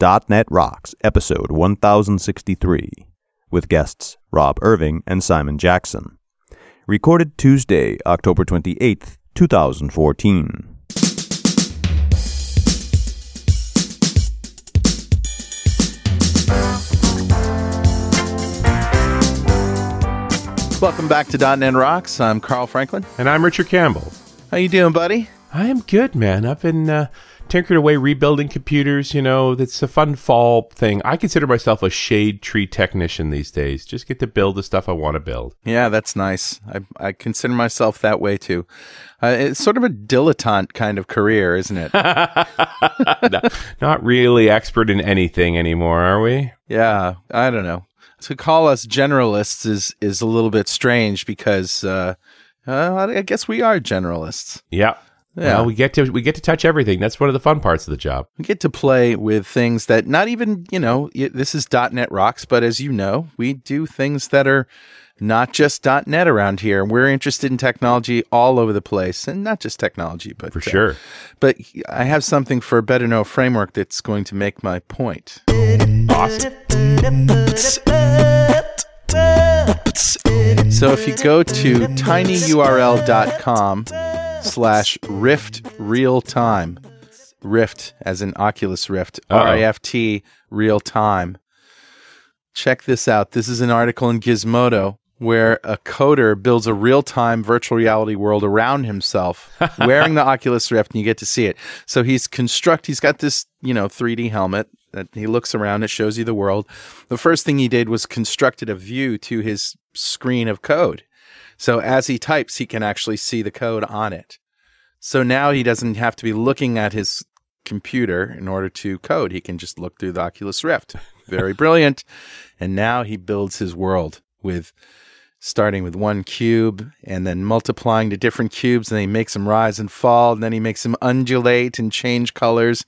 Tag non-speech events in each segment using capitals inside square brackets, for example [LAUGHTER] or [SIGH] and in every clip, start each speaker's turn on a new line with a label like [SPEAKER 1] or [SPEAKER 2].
[SPEAKER 1] .NET Rocks, episode 1063, with guests Rob Irving and Simon Jackson. Recorded Tuesday, October 28th, 2014.
[SPEAKER 2] Welcome back to .NET Rocks. I'm Carl Franklin.
[SPEAKER 3] And I'm Richard Campbell.
[SPEAKER 2] How you doing, buddy?
[SPEAKER 3] I am good, man. I've been uh, tinkering away rebuilding computers. You know, it's a fun fall thing. I consider myself a shade tree technician these days. Just get to build the stuff I want to build.
[SPEAKER 2] Yeah, that's nice. I, I consider myself that way too. Uh, it's sort of a dilettante kind of career, isn't it? [LAUGHS]
[SPEAKER 3] no, not really expert in anything anymore, are we?
[SPEAKER 2] Yeah, I don't know. To call us generalists is is a little bit strange because uh, uh, I guess we are generalists.
[SPEAKER 3] Yeah. Yeah, well, we get to we get to touch everything. That's one of the fun parts of the job.
[SPEAKER 2] We get to play with things that not even you know. This is .NET Rocks, but as you know, we do things that are not just .NET around here. We're interested in technology all over the place, and not just technology, but
[SPEAKER 3] for uh, sure.
[SPEAKER 2] But I have something for a better know framework that's going to make my point.
[SPEAKER 3] Awesome.
[SPEAKER 2] So if you go to tinyurl.com slash rift real time, rift as in Oculus Rift, R I F T real time. Check this out. This is an article in Gizmodo where a coder builds a real time virtual reality world around himself [LAUGHS] wearing the Oculus Rift and you get to see it. So he's construct he's got this, you know, 3D helmet he looks around, it shows you the world. The first thing he did was constructed a view to his screen of code. So as he types, he can actually see the code on it. So now he doesn't have to be looking at his computer in order to code. He can just look through the Oculus Rift. Very [LAUGHS] brilliant. And now he builds his world with starting with one cube and then multiplying to different cubes and then he makes them rise and fall and then he makes them undulate and change colors.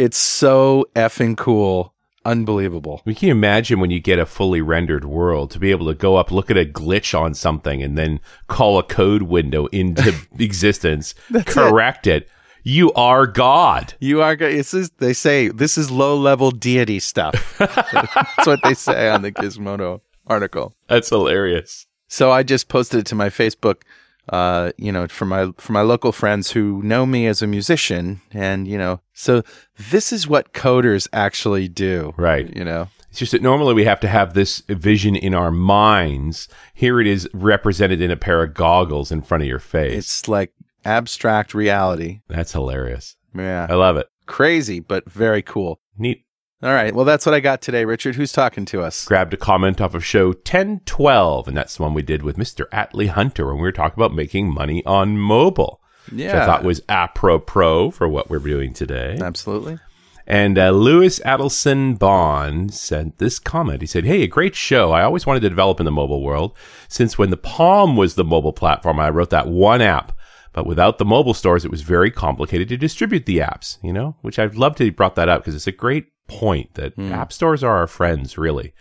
[SPEAKER 2] It's so effing cool. Unbelievable.
[SPEAKER 3] We can imagine when you get a fully rendered world to be able to go up, look at a glitch on something, and then call a code window into [LAUGHS] existence, correct it. it. You are God.
[SPEAKER 2] You are God. This is, they say this is low level deity stuff. [LAUGHS] That's what they say on the Gizmodo article.
[SPEAKER 3] That's hilarious.
[SPEAKER 2] So I just posted it to my Facebook uh, you know, for my for my local friends who know me as a musician, and you know, so this is what coders actually do,
[SPEAKER 3] right?
[SPEAKER 2] You know,
[SPEAKER 3] it's just that normally we have to have this vision in our minds. Here it is represented in a pair of goggles in front of your face.
[SPEAKER 2] It's like abstract reality.
[SPEAKER 3] That's hilarious.
[SPEAKER 2] Yeah,
[SPEAKER 3] I love it.
[SPEAKER 2] Crazy, but very cool.
[SPEAKER 3] Neat.
[SPEAKER 2] All right. Well, that's what I got today, Richard. Who's talking to us?
[SPEAKER 3] Grabbed a comment off of show 1012, and that's the one we did with Mr. Atley Hunter when we were talking about making money on mobile.
[SPEAKER 2] Yeah.
[SPEAKER 3] Which I thought was apropos for what we're doing today.
[SPEAKER 2] Absolutely.
[SPEAKER 3] And uh, Lewis Adelson Bond sent this comment. He said, Hey, a great show. I always wanted to develop in the mobile world. Since when the Palm was the mobile platform, I wrote that one app. But without the mobile stores, it was very complicated to distribute the apps, you know, which I'd love to have brought that up because it's a great point that mm. app stores are our friends, really,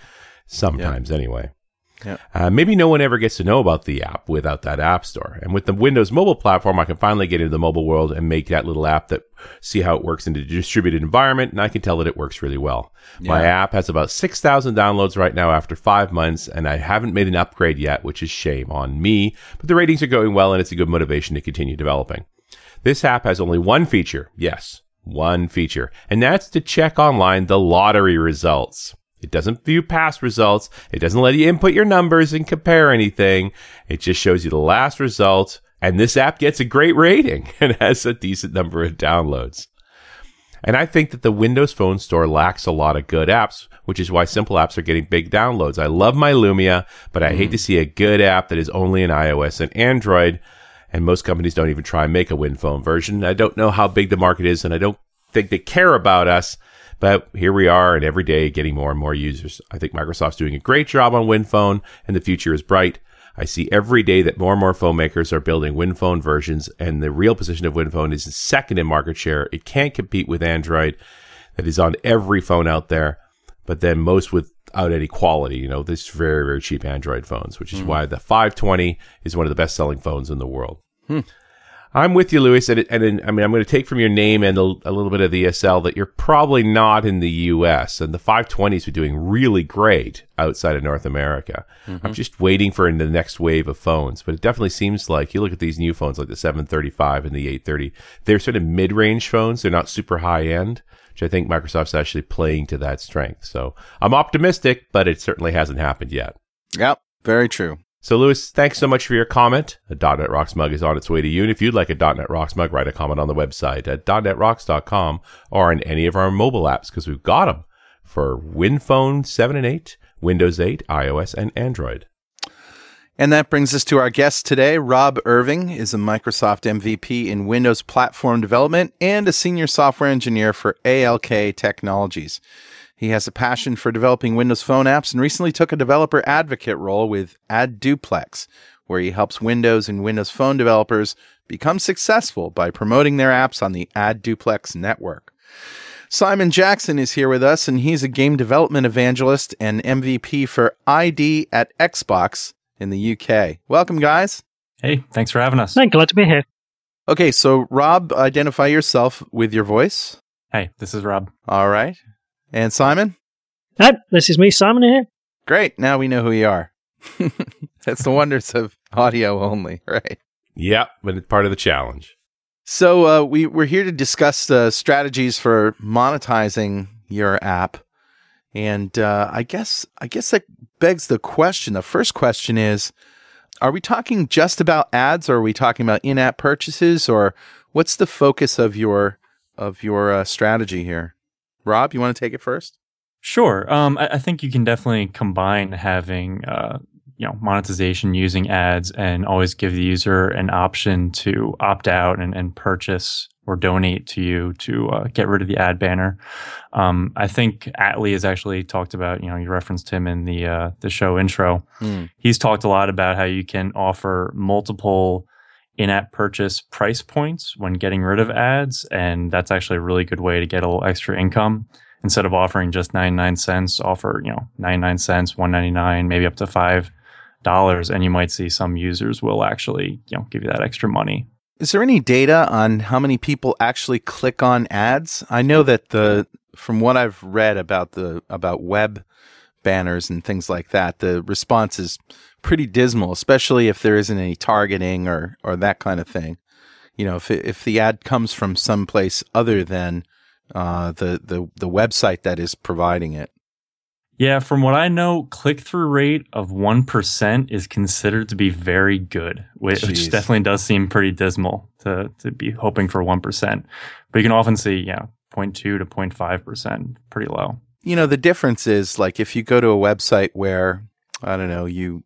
[SPEAKER 3] sometimes anyway.
[SPEAKER 2] Yep.
[SPEAKER 3] Uh, maybe no one ever gets to know about the app without that app store. And with the Windows mobile platform, I can finally get into the mobile world and make that little app that see how it works in a distributed environment. And I can tell that it works really well. Yeah. My app has about 6,000 downloads right now after five months. And I haven't made an upgrade yet, which is shame on me. But the ratings are going well and it's a good motivation to continue developing. This app has only one feature. Yes, one feature, and that's to check online the lottery results. It doesn't view past results. It doesn't let you input your numbers and compare anything. It just shows you the last results. And this app gets a great rating [LAUGHS] and has a decent number of downloads. And I think that the Windows Phone Store lacks a lot of good apps, which is why simple apps are getting big downloads. I love my Lumia, but I mm. hate to see a good app that is only in iOS and Android and most companies don't even try and make a WinPhone version. I don't know how big the market is, and I don't think they care about us. But here we are, and every day getting more and more users. I think Microsoft's doing a great job on WinPhone, and the future is bright. I see every day that more and more phone makers are building WinPhone versions, and the real position of WinPhone is second in market share. It can't compete with Android, that is on every phone out there, but then most without any quality. You know, this very very cheap Android phones, which is mm. why the 520 is one of the best selling phones in the world.
[SPEAKER 2] Hmm.
[SPEAKER 3] I'm with you, Lewis. And, and, and I mean, I'm going to take from your name and a, a, little bit of the ESL that you're probably not in the U.S. And the 520s are doing really great outside of North America. Mm-hmm. I'm just waiting for the next wave of phones. But it definitely seems like you look at these new phones like the 735 and the 830. They're sort of mid-range phones. They're not super high end, which I think Microsoft's actually playing to that strength. So I'm optimistic, but it certainly hasn't happened yet.
[SPEAKER 2] Yep, very true.
[SPEAKER 3] So, Lewis, thanks so much for your comment. A .NET Rocks mug is on its way to you. And if you'd like a .NET Rocks mug, write a comment on the website at .NETRocks.com or on any of our mobile apps because we've got them for WinPhone 7 and 8, Windows 8, iOS, and Android.
[SPEAKER 2] And that brings us to our guest today. Rob Irving is a Microsoft MVP in Windows platform development and a senior software engineer for ALK Technologies. He has a passion for developing Windows Phone apps and recently took a developer advocate role with AdDuplex, where he helps Windows and Windows Phone developers become successful by promoting their apps on the AdDuplex network. Simon Jackson is here with us, and he's a game development evangelist and MVP for ID at Xbox in the UK. Welcome, guys.
[SPEAKER 4] Hey, thanks for having us.
[SPEAKER 5] Hey, glad to be here.
[SPEAKER 2] Okay, so Rob, identify yourself with your voice.
[SPEAKER 4] Hey, this is Rob.
[SPEAKER 2] All right. And Simon?
[SPEAKER 5] Hi, this is me, Simon here.
[SPEAKER 2] Great. Now we know who you are. [LAUGHS] That's the wonders of audio only, right?
[SPEAKER 3] Yeah, but it's part of the challenge.
[SPEAKER 2] So uh, we we're here to discuss the strategies for monetizing your app, and uh, I guess I guess that begs the question. The first question is: Are we talking just about ads, or are we talking about in-app purchases, or what's the focus of your of your uh, strategy here? Rob, you want to take it first?
[SPEAKER 4] Sure. Um, I, I, think you can definitely combine having, uh, you know, monetization using ads and always give the user an option to opt out and, and purchase or donate to you to uh, get rid of the ad banner. Um, I think Atley has actually talked about, you know, you referenced him in the uh, the show intro. Hmm. He's talked a lot about how you can offer multiple in-app purchase price points when getting rid of ads, and that's actually a really good way to get a little extra income. Instead of offering just 99 cents, offer, you know, 99 cents, 199, maybe up to five dollars, and you might see some users will actually, you know, give you that extra money.
[SPEAKER 2] Is there any data on how many people actually click on ads? I know that the from what I've read about the about web banners and things like that, the response is pretty dismal, especially if there isn't any targeting or or that kind of thing. You know, if if the ad comes from someplace other than uh, the the the website that is providing it.
[SPEAKER 4] Yeah, from what I know, click through rate of one percent is considered to be very good, which, which, definitely does seem pretty dismal to to be hoping for one percent. But you can often see, yeah, 0.2 to 0.5 percent, pretty low.
[SPEAKER 2] You know, the difference is like if you go to a website where I don't know you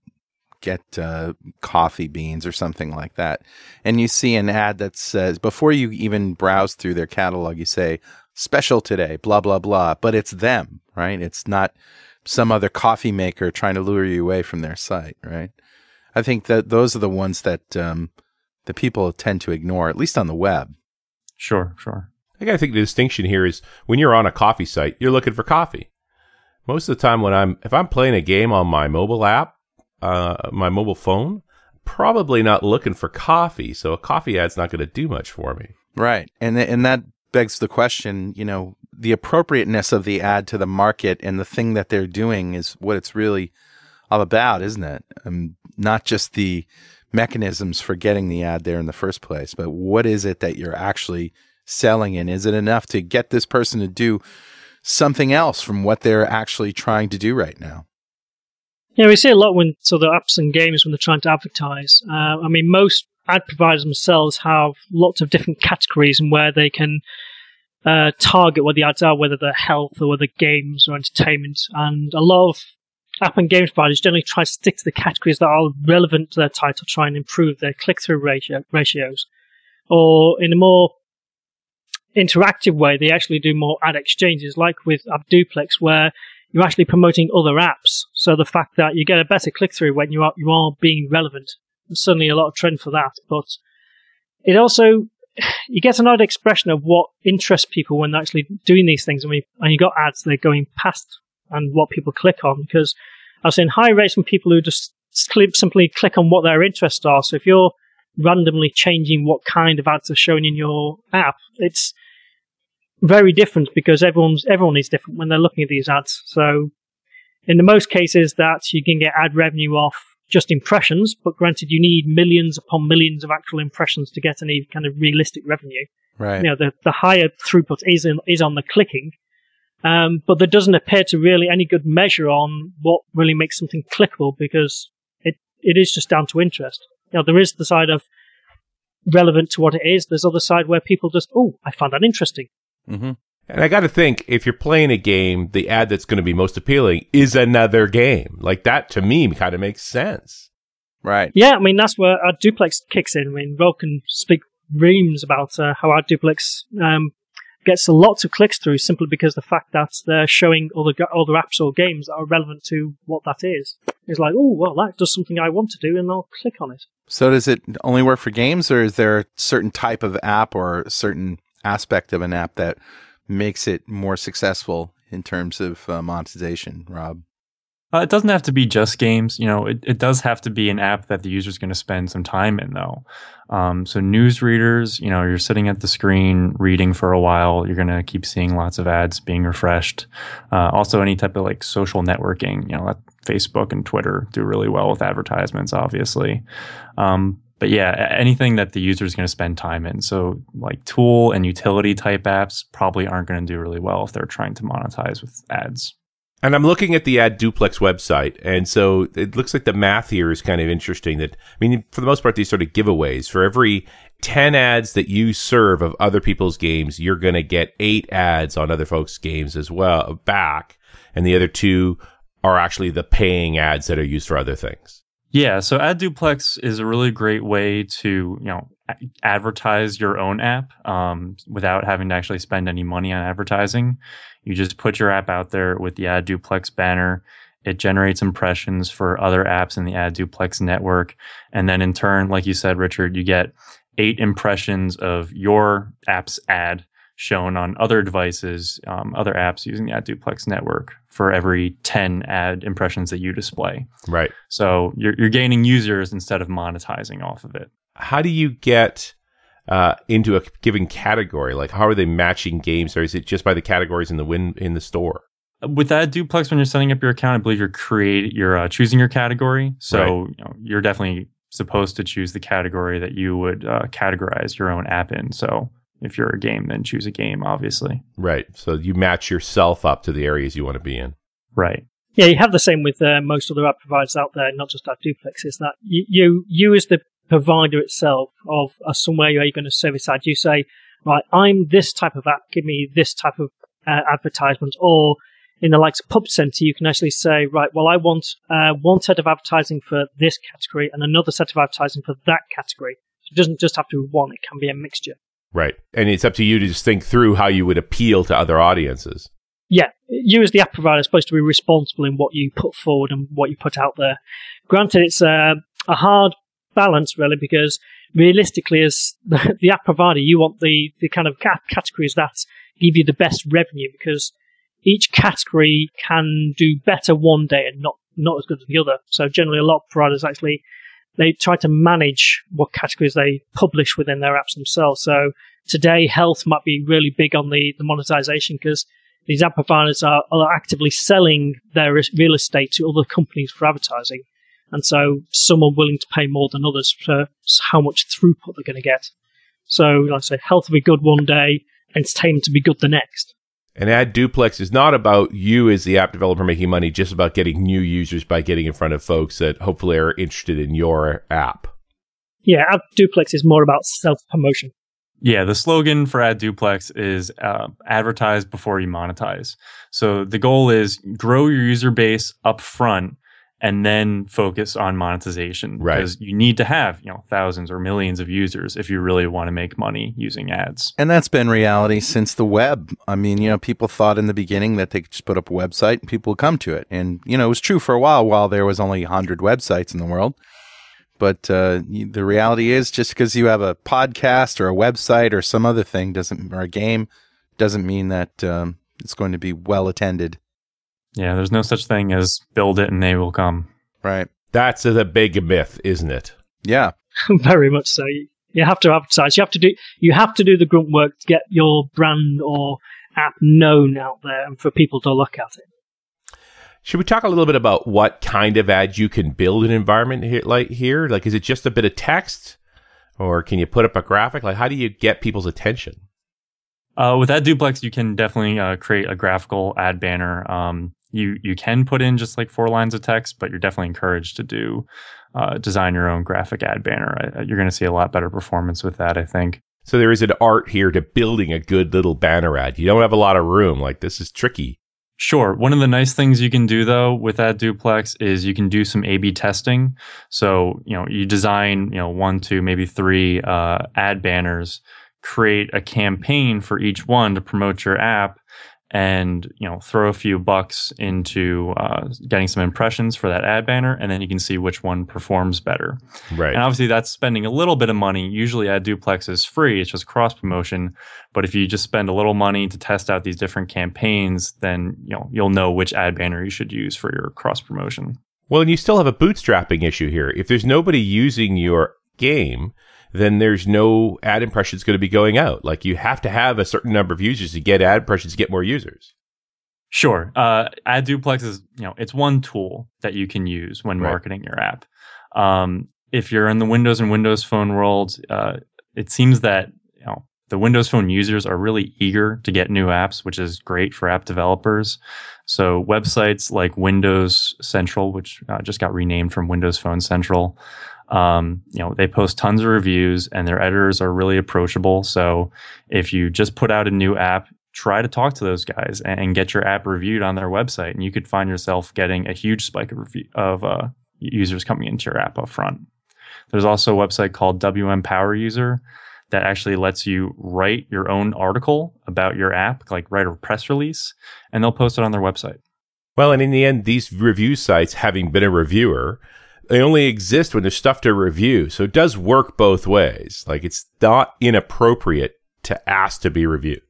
[SPEAKER 2] get uh, coffee beans or something like that. And you see an ad that says, before you even browse through their catalog, you say, special today, blah, blah, blah. But it's them, right? It's not some other coffee maker trying to lure you away from their site, right? I think that those are the ones that um, the people tend to ignore, at least on the web.
[SPEAKER 4] Sure, sure.
[SPEAKER 3] I I think the distinction here is when you're on a coffee site, you're looking for coffee. Most of the time, when I'm if I'm playing a game on my mobile app, uh, my mobile phone, probably not looking for coffee. So a coffee ad's not going to do much for me.
[SPEAKER 2] Right. And, th- and that begs the question, you know, the appropriateness of the ad to the market and the thing that they're doing is what it's really all about, isn't it? Um, not just the mechanisms for getting the ad there in the first place, but what is it that you're actually selling in? Is it enough to get this person to do something else from what they're actually trying to do right now?
[SPEAKER 5] Yeah, we see a lot when so the apps and games when they're trying to advertise. Uh, I mean, most ad providers themselves have lots of different categories and where they can uh, target what the ads are, whether they're health or whether games or entertainment. And a lot of app and games providers generally try to stick to the categories that are relevant to their title, try and improve their click-through ratio, ratios. Or in a more interactive way, they actually do more ad exchanges, like with AdDuplex, where you're actually promoting other apps. So the fact that you get a better click through when you are you are being relevant. There's certainly a lot of trend for that, but it also you get an odd expression of what interests people when they're actually doing these things. And you, and you got ads, they're going past and what people click on because I've seen high rates from people who just simply click on what their interests are. So if you're randomly changing what kind of ads are shown in your app. It's very different because everyone's everyone is different when they're looking at these ads. So in the most cases that you can get ad revenue off just impressions, but granted you need millions upon millions of actual impressions to get any kind of realistic revenue.
[SPEAKER 2] Right.
[SPEAKER 5] You know, the, the higher throughput is in, is on the clicking. Um, but there doesn't appear to really any good measure on what really makes something clickable because it, it is just down to interest. You know, there is the side of relevant to what it is. There's other side where people just, oh, I found that interesting.
[SPEAKER 2] Mm-hmm.
[SPEAKER 3] And I got to think if you're playing a game, the ad that's going to be most appealing is another game. Like that to me kind of makes sense.
[SPEAKER 2] Right.
[SPEAKER 5] Yeah, I mean, that's where AdDuplex kicks in. I mean, Rob can speak reams about uh, how AdDuplex um, gets lots of clicks through simply because the fact that they're showing other, other apps or games that are relevant to what that is. It's like, oh, well, that does something I want to do, and I'll click on it.
[SPEAKER 2] So does it only work for games, or is there a certain type of app or a certain aspect of an app that makes it more successful in terms of uh, monetization, Rob?
[SPEAKER 4] Uh, it doesn't have to be just games. You know, it, it does have to be an app that the user is going to spend some time in, though. Um, so news readers, you know, you're sitting at the screen reading for a while. You're going to keep seeing lots of ads being refreshed. Uh, also, any type of like social networking, you know, Facebook and Twitter do really well with advertisements, obviously. Um, but yeah, anything that the user is going to spend time in. So like tool and utility type apps probably aren't going to do really well if they're trying to monetize with ads.
[SPEAKER 3] And I'm looking at the Ad Duplex website, and so it looks like the math here is kind of interesting. That I mean, for the most part, these sort of giveaways for every 10 ads that you serve of other people's games, you're going to get eight ads on other folks' games as well back, and the other two are actually the paying ads that are used for other things.
[SPEAKER 4] Yeah, so Ad Duplex is a really great way to you know advertise your own app um, without having to actually spend any money on advertising. You just put your app out there with the Ad Duplex banner. It generates impressions for other apps in the Ad Duplex network, and then in turn, like you said, Richard, you get eight impressions of your app's ad shown on other devices, um, other apps using the Ad Duplex network for every 10 ad impressions that you display.
[SPEAKER 3] Right.
[SPEAKER 4] So you're, you're gaining users instead of monetizing off of it.
[SPEAKER 3] How do you get uh, into a given category? Like, how are they matching games, or is it just by the categories in the win in the store?
[SPEAKER 4] With AdDuplex, when you're setting up your account, I believe you're create you're uh, choosing your category. So
[SPEAKER 3] Right.
[SPEAKER 4] you know, you're definitely supposed to choose the category that you would uh, categorize your own app in. So if you're a game, then choose a game, obviously.
[SPEAKER 3] Right. So you match yourself up to the areas you want to be in.
[SPEAKER 4] Right.
[SPEAKER 5] Yeah, you have the same with uh, most other app providers out there, not just AdDuplex. Is that you, you, you as the provider itself of uh, somewhere you're going to service ad, you say, right, I'm this type of app, give me this type of uh, advertisement. Or in the likes of Pub Center, you can actually say, right, well, I want uh, one set of advertising for this category and another set of advertising for that category. So it doesn't just have to be one; it can be a mixture.
[SPEAKER 3] Right. And it's up to you to just think through how you would appeal to other audiences.
[SPEAKER 5] yeah, you as the app provider are supposed to be responsible in what you put forward and what you put out there. Granted, it's a, a hard balance, really, because realistically, as the, [LAUGHS] the app provider, you want the, the kind of cat- categories that give you the best revenue because each category can do better one day and not, not as good as the other. So generally, a lot of providers actually they try to manage what categories they publish within their apps themselves. So today, health might be really big on the, the monetization because these app providers are, are actively selling their real estate to other companies for advertising. And so some are willing to pay more than others for how much throughput they're going to get. So, like I say, health will be good one day, entertainment to be good the next.
[SPEAKER 3] And Ad Duplex is not about you as the app developer making money, just about getting new users by getting in front of folks that hopefully are interested in your app.
[SPEAKER 5] Yeah, Ad Duplex is more about self promotion.
[SPEAKER 4] Yeah, the slogan for Ad Duplex is uh, advertise before you monetize. So the goal is grow your user base up front and then focus on monetization
[SPEAKER 3] Right.
[SPEAKER 4] because you need to have, you know, thousands or millions of users if you really want to make money using ads.
[SPEAKER 2] And that's been reality since the web. I mean, you know, people thought in the beginning that they could just put up a website and people would come to it. And, you know, it was true for a while while there was only 100 websites in the world. But uh, the reality is just because you have a podcast or a website or some other thing doesn't, or a game, doesn't mean that um, it's going to be well attended.
[SPEAKER 4] Yeah, there's no such thing as build it and they will come.
[SPEAKER 2] Right.
[SPEAKER 3] That's a big myth, isn't it?
[SPEAKER 2] Yeah. [LAUGHS]
[SPEAKER 5] Very much so. You, you have to advertise. You have to do you have to do the grunt work to get your brand or app known out there and for people to look at it.
[SPEAKER 3] Should we talk a little bit about what kind of ad you can build an environment here, like here? Like, is it just a bit of text, or can you put up a graphic? Like, how do you get people's attention?
[SPEAKER 4] Uh, with AdDuplex, you can definitely uh, create a graphical ad banner. Um, you you can put in just like four lines of text, but you're definitely encouraged to do uh, design your own graphic ad banner. you're going to see a lot better performance with that, I think.
[SPEAKER 3] So there is an art here to building a good little banner ad. You don't have a lot of room. Like this is tricky.
[SPEAKER 4] Sure. One of the nice things you can do though with AdDuplex is you can do some A/B testing. So you know you design you know one, two, maybe three uh, ad banners, create a campaign for each one to promote your app, and you know throw a few bucks into uh, getting some impressions for that ad banner and then you can see which one performs better.
[SPEAKER 3] Right.
[SPEAKER 4] And obviously that's spending a little bit of money. Usually ad duplex is free. It's just cross promotion. But if you just spend a little money to test out these different campaigns then you know you'll know which ad banner you should use for your cross promotion.
[SPEAKER 3] Well and you still have a bootstrapping issue here. If there's nobody using your game then there's no ad impressions going to be going out. Like you have to have a certain number of users to get ad impressions to get more users.
[SPEAKER 4] Sure. Uh, AdDuplex is, you know, it's one tool that you can use when right. marketing your app. Um, if you're in the Windows and Windows Phone world, uh, it seems that you know the Windows Phone users are really eager to get new apps, which is great for app developers. So websites like Windows Central, which uh, just got renamed from Windows Phone Central, um, you know, they post tons of reviews and their editors are really approachable. So if you just put out a new app, try to talk to those guys and, and get your app reviewed on their website, and you could find yourself getting a huge spike of review, of uh, users coming into your app up front. There's also a website called WM Power User that actually lets you write your own article about your app, like write a press release, and they'll post it on their website.
[SPEAKER 3] Well, and in the end, these review sites, having been a reviewer, they only exist when there's stuff to review. So it does work both ways. Like it's not inappropriate to ask to be reviewed.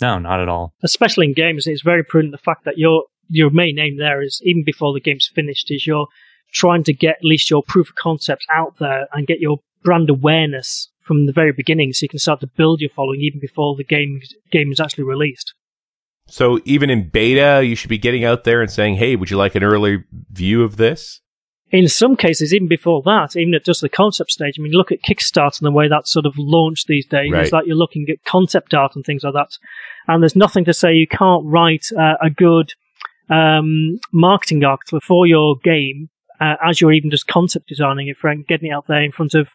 [SPEAKER 4] No, not at all.
[SPEAKER 5] Especially in games, it's very prudent the fact that your your main aim there is even before the game's finished is you're trying to get at least your proof of concept out there and get your brand awareness from the very beginning so you can start to build your following even before the game game is actually released.
[SPEAKER 3] So even in beta, you should be getting out there and saying, "Hey, would you like an early view of this?"
[SPEAKER 5] In some cases, even before that, even at just the concept stage, I mean, look at Kickstarter and the way that's sort of launched these days. Right. It's like you're looking at concept art and things like that. And there's nothing to say you can't write uh, a good um, marketing article for your game uh, as you're even just concept designing it, for getting it out there in front of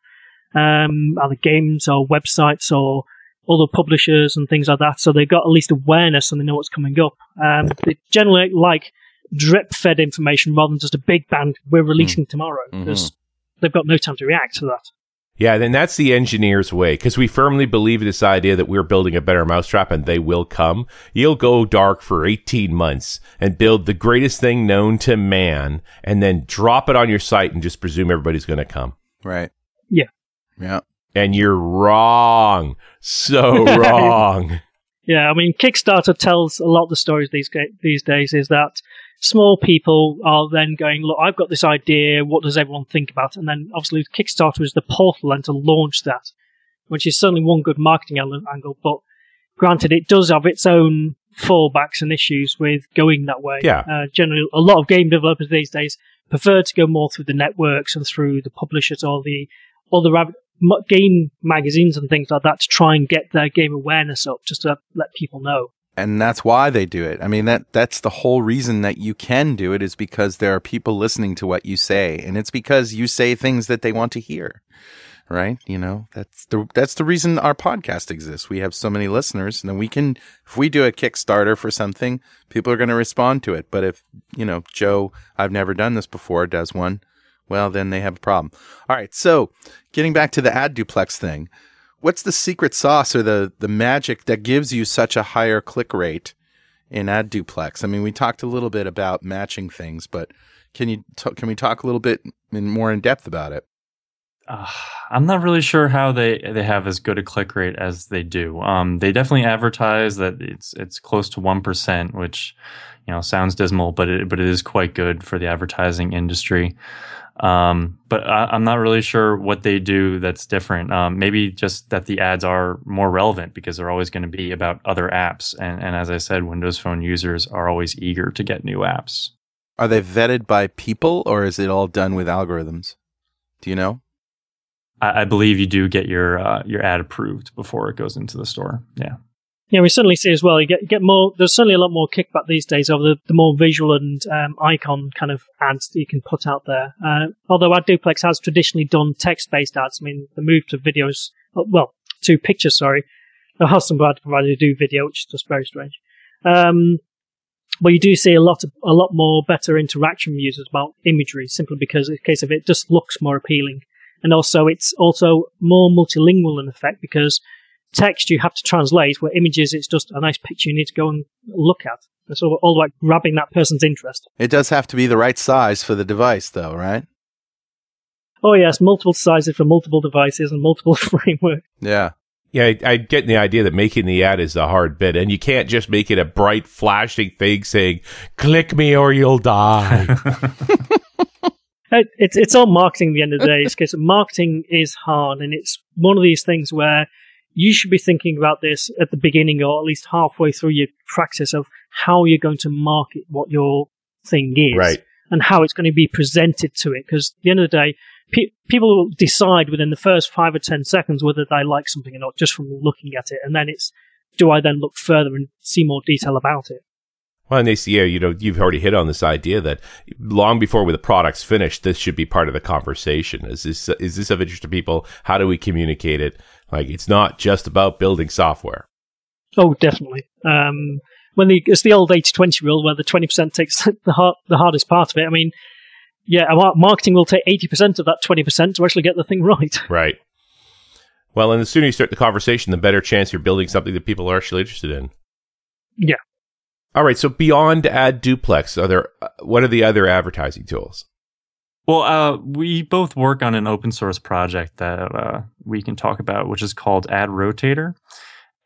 [SPEAKER 5] um, other games or websites or other publishers and things like that. So they've got at least awareness and they know what's coming up. Um, they generally like drip fed information rather than just a big band we're releasing mm. tomorrow because mm-hmm. they've got no time to react to that.
[SPEAKER 3] Yeah, then that's the engineer's way because we firmly believe in this idea that we're building a better mousetrap and they will come. You'll go dark for 18 months and build the greatest thing known to man and then drop it on your site and just presume everybody's going to come.
[SPEAKER 2] Right.
[SPEAKER 5] Yeah.
[SPEAKER 2] Yeah.
[SPEAKER 3] And you're wrong. So [LAUGHS] wrong.
[SPEAKER 5] yeah, I mean, Kickstarter tells a lot of the stories these these days is that small people are then going, look, I've got this idea. What does everyone think about? And then obviously Kickstarter is the portal and to launch that, which is certainly one good marketing angle. But granted, it does have its own fallbacks and issues with going that way.
[SPEAKER 3] Yeah.
[SPEAKER 5] Uh, generally, a lot of game developers these days prefer to go more through the networks and through the publishers or the other game magazines and things like that to try and get their game awareness up, just to let people know
[SPEAKER 2] and that's why they do it. I mean that that's the whole reason that you can do it is because there are people listening to what you say and it's because you say things that they want to hear. Right? You know, that's the that's the reason our podcast exists. We have so many listeners and then we can if we do a Kickstarter for something, people are going to respond to it. But if, you know, Joe, I've never done this before, does one, well, then they have a problem. All right. So, getting back to the ad duplex thing what's the secret sauce or the the magic that gives you such a higher click rate in AdDuplex? I mean, we talked a little bit about matching things, but can you t- can we talk a little bit in more in depth about it?
[SPEAKER 4] Uh, I'm not really sure how they, they have as good a click rate as they do. Um, they definitely advertise that it's it's close to one percent, which you know sounds dismal, but it but it is quite good for the advertising industry. Um, but I, am not really sure what they do that's different. Um, maybe just that the ads are more relevant because they're always going to be about other apps. And, and as I said, Windows Phone users are always eager to get new apps.
[SPEAKER 2] Are they vetted by people or is it all done with algorithms? Do you know?
[SPEAKER 4] I, I believe you do get your uh, your ad approved before it goes into the store. Yeah.
[SPEAKER 5] Yeah, we certainly see as well. You get you get more. There's certainly a lot more kickback these days of the, the more visual and um, icon kind of ads that you can put out there. Uh, although AdDuplex has traditionally done text-based ads. I mean, the move to videos, uh, well, to pictures. Sorry, [LAUGHS] there are some ad providers who do video, which is just very strange. Um, but you do see a lot of, a lot more better interaction from users about imagery, simply because in case of it just looks more appealing, and also it's also more multilingual in effect because text you have to translate, where images it's just a nice picture you need to go and look at. It's all, all about grabbing that person's interest.
[SPEAKER 2] It does have to be the right size for the device, though, right?
[SPEAKER 5] Oh yes, multiple sizes for multiple devices and multiple [LAUGHS] frameworks.
[SPEAKER 2] Yeah.
[SPEAKER 3] Yeah, I, I get the idea that making the ad is the hard bit, and you can't just make it a bright, flashing thing saying "click me or you'll die." [LAUGHS]
[SPEAKER 5] it's it's all marketing. At the end of the day, because marketing is hard, and it's one of these things where you should be thinking about this at the beginning or at least halfway through your practice of how you're going to market what your thing is
[SPEAKER 3] right.
[SPEAKER 5] and how it's going to be presented to it. Because at the end of the day, pe- people will decide within the first five or ten seconds whether they like something or not just from looking at it. And then it's, do I then look further and see more detail about it?
[SPEAKER 3] Well, and they see, you know, you've already hit on this idea that long before the product's finished, this should be part of the conversation. Is this is this of interest to people? How do we communicate it? Like, it's not just about building software.
[SPEAKER 5] Oh, definitely. Um, when the it's the old 80-20 rule where the twenty percent takes [LAUGHS] the hard, the hardest part of it. I mean, yeah, marketing will take eighty percent of that twenty percent to actually get the thing [LAUGHS] right.
[SPEAKER 3] Right. Well, and the sooner you start the conversation, the better chance you're building something that people are actually interested in.
[SPEAKER 5] Yeah.
[SPEAKER 3] All right. So beyond AdDuplex, are there uh, what are the other advertising tools?
[SPEAKER 4] Well, uh, we both work on an open source project that uh, we can talk about, which is called Ad Rotator.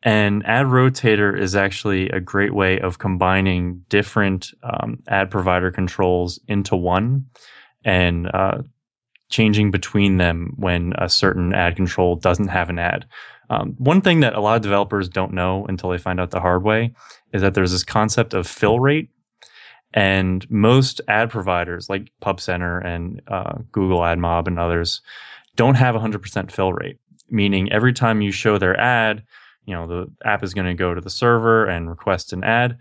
[SPEAKER 4] And Ad Rotator is actually a great way of combining different um, ad provider controls into one and uh, changing between them when a certain ad control doesn't have an ad. Um, one thing that a lot of developers don't know until they find out the hard way is that there's this concept of fill rate. And most ad providers like PubCenter and uh, Google AdMob and others don't have 100% fill rate, meaning every time you show their ad, you know, the app is going to go to the server and request an ad.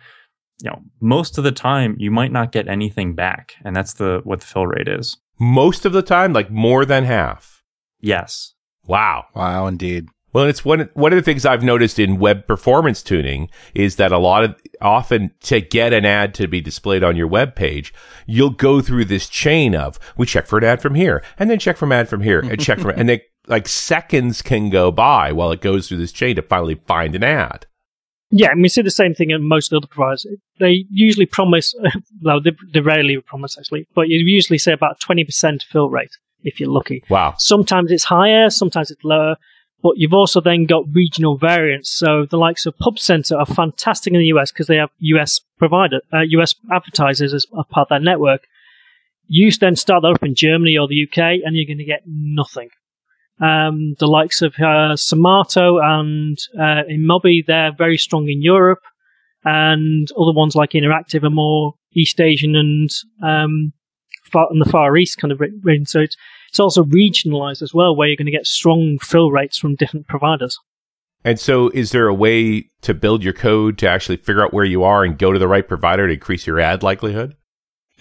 [SPEAKER 4] You know, most of the time you might not get anything back, and that's the what the fill rate is.
[SPEAKER 3] Most of the time, like more than half.
[SPEAKER 4] Yes.
[SPEAKER 3] Wow.
[SPEAKER 2] Wow, indeed.
[SPEAKER 3] Well, it's one one of the things I've noticed in web performance tuning is that a lot of often to get an ad to be displayed on your web page, you'll go through this chain of we check for an ad from here and then check for an ad from here and check for [LAUGHS] and then like seconds can go by while it goes through this chain to finally find an ad.
[SPEAKER 5] Yeah, and we see the same thing in most other providers. They usually promise, [LAUGHS] well, they, they rarely promise actually, but you usually say about twenty percent fill rate if you're lucky.
[SPEAKER 3] Wow.
[SPEAKER 5] Sometimes it's higher, sometimes it's lower. But you've also then got regional variants. So the likes of PubCenter are fantastic in the US because they have US provider, uh, US advertisers as a part of their network. You then start that up in Germany or the UK and you're going to get nothing. Um, the likes of uh, Smaato and uh, they're very strong in Europe. And other ones like Inneractive are more East Asian and um, far, the Far East kind of region. So it's, it's also regionalized as well, where you're going to get strong fill rates from different providers.
[SPEAKER 3] And so, is there a way to build your code to actually figure out where you are and go to the right provider to increase your ad likelihood?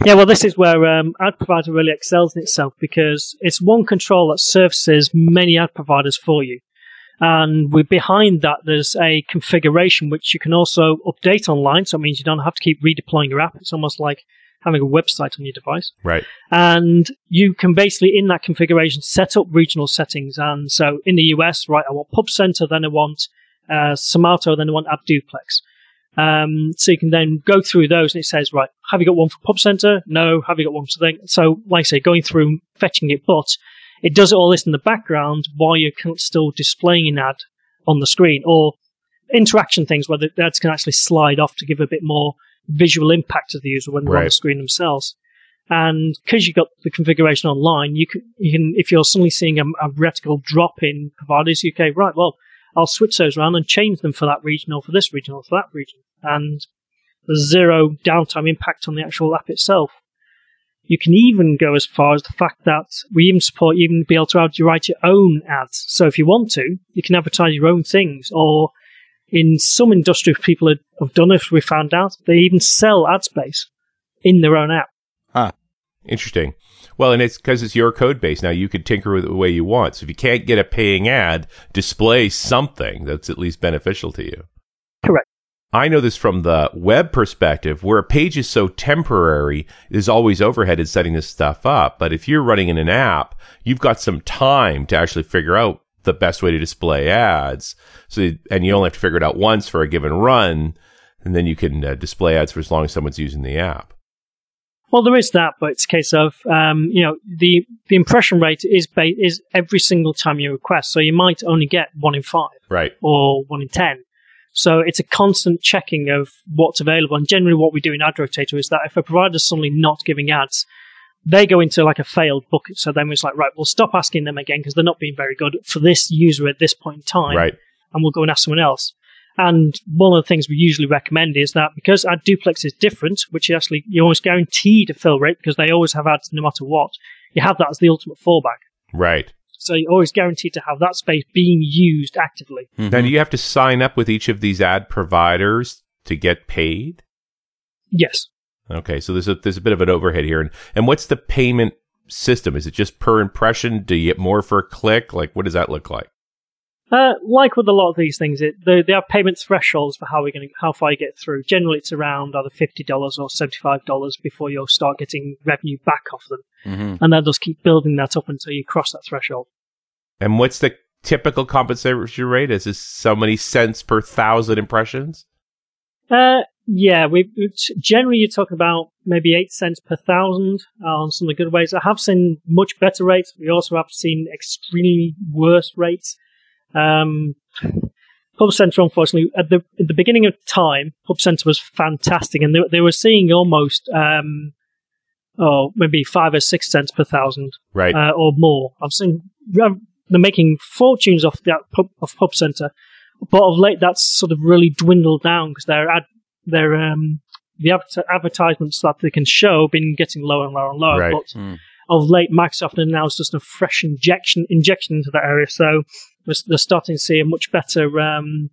[SPEAKER 5] Yeah, well, this is where um, ad provider really excels in itself because it's one control that services many ad providers for you. And behind that, there's a configuration which you can also update online. So it means you don't have to keep redeploying your app. It's almost like having a website on your device.
[SPEAKER 3] Right.
[SPEAKER 5] And you can basically, in that configuration, set up regional settings. And so in the US, right, I want PubCenter, then I want uh, then I want AdDuplex. Um, so you can then go through those and it says, right, have you got one for PubCenter? No. Have you got one for thing? So, like I say, going through fetching it, but it does all this in the background while you're still displaying an ad on the screen or interaction things where the ads can actually slide off to give a bit more visual impact to the user when they're right. on the screen themselves. And because you've got the configuration online, you can, you can if you're suddenly seeing a, a reticle drop in providers, you can right, well, I'll switch those around and change them for that region or for this region or for that region. And there's zero downtime impact on the actual app itself. You can even go as far as the fact that we even support even be able to write your own ads. So if you want to, you can advertise your own things. Or in some industries, people have done it. We found out they even sell ad space in their own app.
[SPEAKER 3] Ah, Interesting. Well, and it's because it's your code base. Now you could tinker with it the way you want. So if you can't get a paying ad, display something that's at least beneficial to you.
[SPEAKER 5] Correct.
[SPEAKER 3] I know this from the web perspective, where a page is so temporary, there's always overhead in setting this stuff up. But if you're running in an app, you've got some time to actually figure out the best way to display ads. So, and you only have to figure it out once for a given run, and then you can uh, display ads for as long as someone's using the app.
[SPEAKER 5] Well, there is that, but it's a case of um, you know the the impression rate is ba- is every single time you request, so you might only get one in five,
[SPEAKER 3] right,
[SPEAKER 5] or one in ten. So it's a constant checking of what's available. And generally, what we do in Ad Rotator is that if a provider is suddenly not giving ads, they go into like a failed bucket. So then it's like, right, we'll stop asking them again because they're not being very good for this user at this point in time.
[SPEAKER 3] Right.
[SPEAKER 5] And we'll go and ask someone else. And one of the things we usually recommend is that because ad duplex is different, which is actually you're almost guaranteed a fill rate because they always have ads no matter what, you have that as the ultimate fallback.
[SPEAKER 3] Right.
[SPEAKER 5] So you're always guaranteed to have that space being used actively.
[SPEAKER 3] Mm-hmm. Now, do you have to sign up with each of these ad providers to get paid?
[SPEAKER 5] Yes.
[SPEAKER 3] Okay, so there's a there's a bit of an overhead here, and and what's the payment system? Is it just per impression? Do you get more for a click? Like, what does that look like?
[SPEAKER 5] Uh, like with a lot of these things, it, they, they have payment thresholds for how we're going how far you get through. Generally, it's around either fifty dollars or seventy five dollars before you'll start getting revenue back off them, mm-hmm. and they'll just keep building that up until you cross that threshold.
[SPEAKER 3] And what's the typical compensation rate? Is this so many cents per thousand impressions?
[SPEAKER 5] Uh, yeah, we generally you're talking about maybe eight cents per thousand uh, on some of the good ways. I have seen much better rates. We also have seen extremely worse rates. Um, Pub Center, unfortunately, at the at the beginning of time, Pub Center was fantastic, and they, they were seeing almost um, oh maybe five or six cents per thousand,
[SPEAKER 3] right,
[SPEAKER 5] uh, or more. I've seen they're making fortunes off that pub, of Pub Center, but of late that's sort of really dwindled down because their ad, their um, the advertisements that they can show been getting lower and lower and lower.
[SPEAKER 3] Right.
[SPEAKER 5] But mm. of late, Microsoft announced just a fresh injection injection into that area, so they're starting to see a much better um,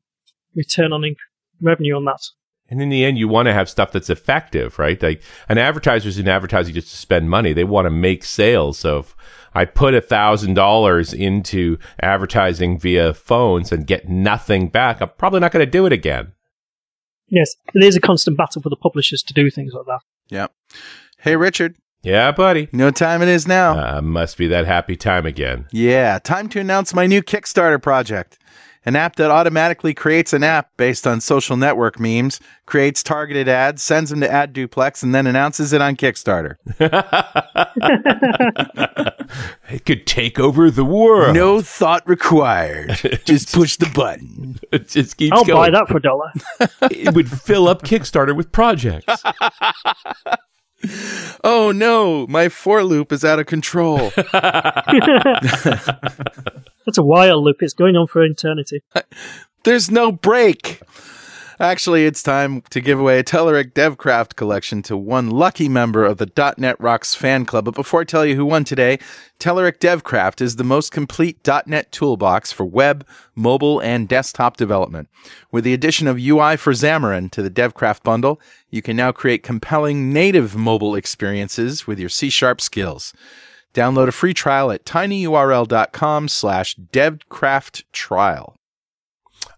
[SPEAKER 5] return on revenue on that.
[SPEAKER 3] And in the end, you want to have stuff that's effective, right? Like an advertiser's in advertising just to spend money. They want to make sales. So if I put a thousand dollars into advertising via phones and get nothing back, I'm probably not going to do it again.
[SPEAKER 5] Yes, it is a constant battle for the publishers to do things like that.
[SPEAKER 2] Yeah. Hey, Richard.
[SPEAKER 3] Yeah, buddy.
[SPEAKER 2] You know what time it is now?
[SPEAKER 3] Uh, must be that happy time again.
[SPEAKER 2] Yeah, time to announce my new Kickstarter project. An app that automatically creates an app based on social network memes, creates targeted ads, sends them to Ad Duplex, and then announces it on Kickstarter. [LAUGHS]
[SPEAKER 3] it could take over the world.
[SPEAKER 2] No thought required. [LAUGHS] Just push the button.
[SPEAKER 3] It just keeps
[SPEAKER 5] I'll
[SPEAKER 3] going.
[SPEAKER 5] buy that for a dollar. [LAUGHS]
[SPEAKER 3] it would fill up Kickstarter with projects
[SPEAKER 2] oh no, my for loop is out of control. [LAUGHS] [LAUGHS]
[SPEAKER 5] That's a while loop. It's going on for eternity.
[SPEAKER 2] There's no break. Actually, it's time to give away a Telerik DevCraft collection to one lucky member of the .NET Rocks fan club. But before I tell you who won today, Telerik DevCraft is the most complete .NET toolbox for web, mobile, and desktop development. With the addition of UI for Xamarin to the DevCraft bundle, you can now create compelling native mobile experiences with your C-sharp skills. Download a free trial at tinyurl.com slash devcrafttrial.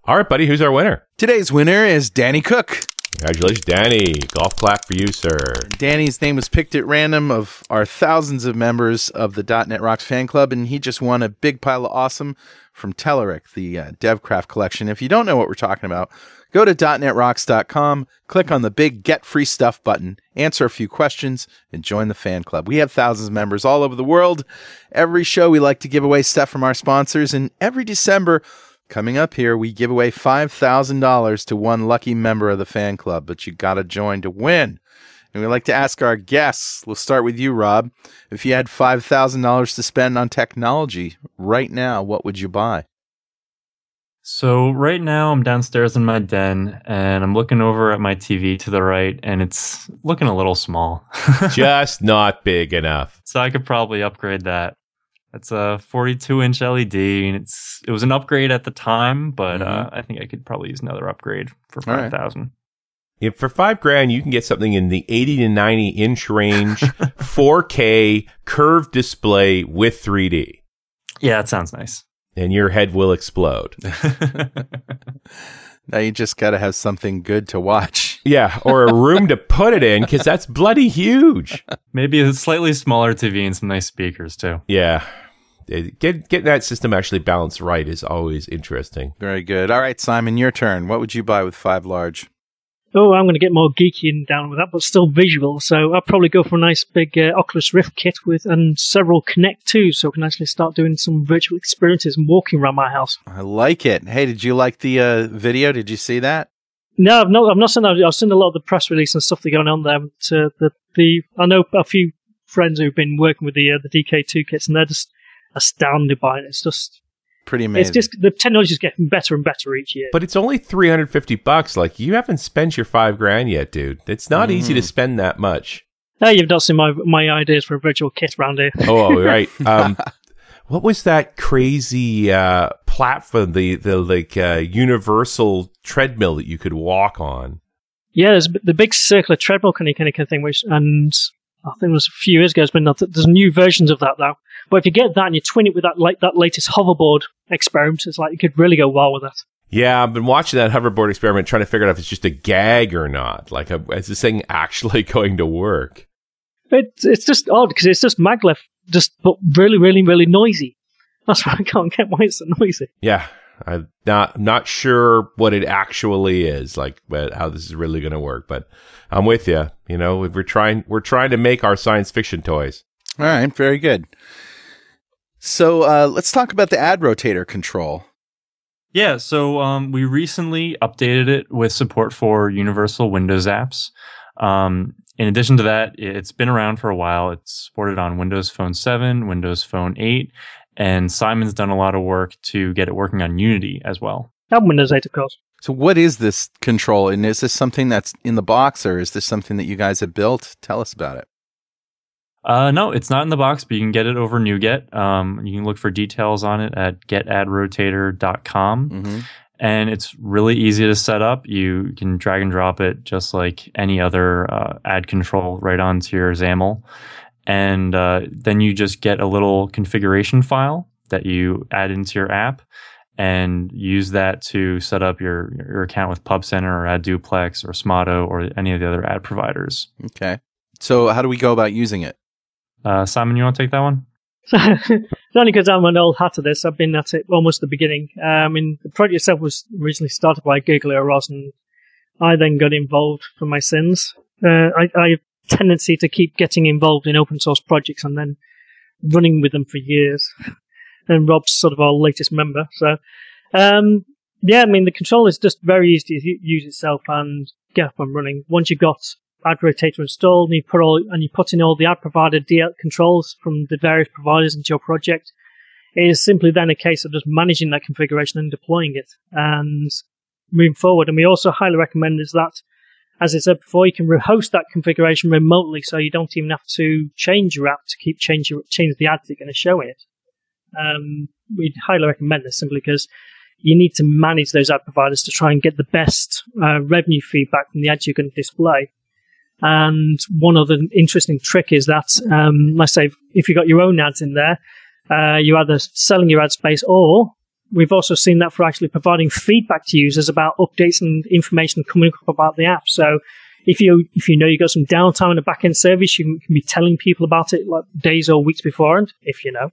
[SPEAKER 3] All right, buddy. Who's our winner?
[SPEAKER 2] Today's winner is Danny Cook.
[SPEAKER 3] Congratulations, Danny. Golf clap for you, sir.
[SPEAKER 2] Danny's name was picked at random of our thousands of members of the .NET Rocks fan club, and he just won a big pile of awesome from Telerik, the uh, DevCraft collection. If you don't know what we're talking about, Go to .netrocks.com, click on the big Get Free Stuff button, answer a few questions, and join the fan club. We have thousands of members all over the world. Every show we like to give away stuff from our sponsors, and every December, coming up here, we give away $5,000 to one lucky member of the fan club, but you gotta join to win. And we like to ask our guests, we'll start with you, Rob. If you had $5,000 to spend on technology right now, what would you buy?
[SPEAKER 4] So right now I'm downstairs in my den and I'm looking over at my TV to the right and it's looking a little small. [LAUGHS]
[SPEAKER 3] Just not big enough.
[SPEAKER 4] So I could probably upgrade that. It's a 42 inch LED and it's it was an upgrade at the time, but uh, I think I could probably use another upgrade for
[SPEAKER 2] Mm-hmm.
[SPEAKER 4] 5000.
[SPEAKER 3] If for five grand, you can get something in the 80 to 90 inch range, [LAUGHS] 4K curved display with 3D,
[SPEAKER 4] Yeah, that sounds nice.
[SPEAKER 3] and your head will explode. [LAUGHS]
[SPEAKER 2] Now you just gotta have something good to watch.
[SPEAKER 3] Yeah, or a room to put it in because that's bloody huge.
[SPEAKER 4] Maybe a slightly smaller TV and some nice speakers too.
[SPEAKER 3] Yeah. It- Get, getting that system actually balanced right is always interesting.
[SPEAKER 2] Very good. All right, Simon, your turn. What would you buy with five large?
[SPEAKER 5] Oh, I'm going to get more geeky and down with that, but still visual. So I'll probably go for a nice big uh, Oculus Rift kit with and several Kinect 2s, so I can actually start doing some virtual experiences and walking around my house.
[SPEAKER 2] I like it. Hey, did you like the uh, video? Did you see that?
[SPEAKER 5] No, I've not. I've not seen that. I've seen a lot of the press release and stuff that's going on there. But, uh, the the I know a few friends who've been working with the uh, the DK2 kits, and they're just astounded by it. It's just
[SPEAKER 2] Pretty amazing.
[SPEAKER 5] it's just the technology is getting better and better each year.
[SPEAKER 3] But it's only 350 bucks. Like, you haven't spent your five grand yet, dude. It's not easy to spend that much.
[SPEAKER 5] Hey, you've not seen my my ideas for a virtual kit around here.
[SPEAKER 3] Oh, [LAUGHS] right. Um, what was that crazy uh, platform? The the like uh, universal treadmill that you could walk on.
[SPEAKER 5] Yeah, there's the big circular treadmill kind of, kind of thing, which, and I think it was a few years ago, it's been, there's new versions of that now. But if you get that and you twin it with that like that latest hoverboard experiment, it's like you could really go well with that.
[SPEAKER 3] Yeah, I've been watching that hoverboard experiment, trying to figure out if it's just a gag or not. Like, uh, is this thing actually [LAUGHS] going to work?
[SPEAKER 5] It's it's just odd because it's just maglev, just but really, really, really noisy. That's why I can't get why it's so noisy.
[SPEAKER 3] Yeah, I'm not not sure what it actually is, like, but how this is really going to work. But I'm with you. You know, we're trying we're trying to make our science fiction toys.
[SPEAKER 2] All right, very good. So uh, let's talk about the AdRotator control.
[SPEAKER 4] Yeah, so um, we recently updated it with support for universal Windows apps. Um, in addition to that, it's been around for a while. It's supported on Windows Phone 7, Windows Phone 8, and Simon's done a lot of work to get it working on Unity as well.
[SPEAKER 5] And Windows 8, of course.
[SPEAKER 2] So what is this control, and is this something that's in the box, or is this something that you guys have built? Tell us about it.
[SPEAKER 4] Uh, no, it's not in the box, but you can get it over NuGet. Um, you can look for details on it at getadrotator.com.
[SPEAKER 2] Mm-hmm.
[SPEAKER 4] and it's really easy to set up. You can drag and drop it just like any other uh, ad control right onto your XAML. And uh, then you just get a little configuration file that you add into your app and use that to set up your, your account with PubCenter or AdDuplex or Smaato or any of the other ad providers.
[SPEAKER 2] Okay. So how do we go about using it?
[SPEAKER 4] Uh, Simon, you want to take that one? [LAUGHS]
[SPEAKER 5] it's only because I'm an old hat at this. I've been at it almost the beginning. Uh, I mean, the project itself was originally started by Gergely Orosz, and I then got involved for my sins. Uh, I, I have a tendency to keep getting involved in open source projects and then running with them for years. and Rob's sort of our latest member. So, um, yeah, I mean, the control is just very easy to use itself and get up and running. Once you've got AdRotator installed and you put all and you put in all the ad provider DL controls from the various providers into your project, it is simply then a case of just managing that configuration and deploying it and moving forward. And we also highly recommend is that, as I said before, you can host that configuration remotely, so you don't even have to change your app to keep change your, change the ads you're going to show in it. Um, we'd highly recommend this simply because you need to manage those ad providers to try and get the best uh, revenue feedback from the ads you're going to display. And one other interesting trick is that, um, let's say, if you've got your own ads in there, uh, you're either selling your ad space or we've also seen that for actually providing feedback to users about updates and information coming up about the app. So if you if you know you've got some downtime in a backend service, you can, be telling people about it like days or weeks beforehand, if you know.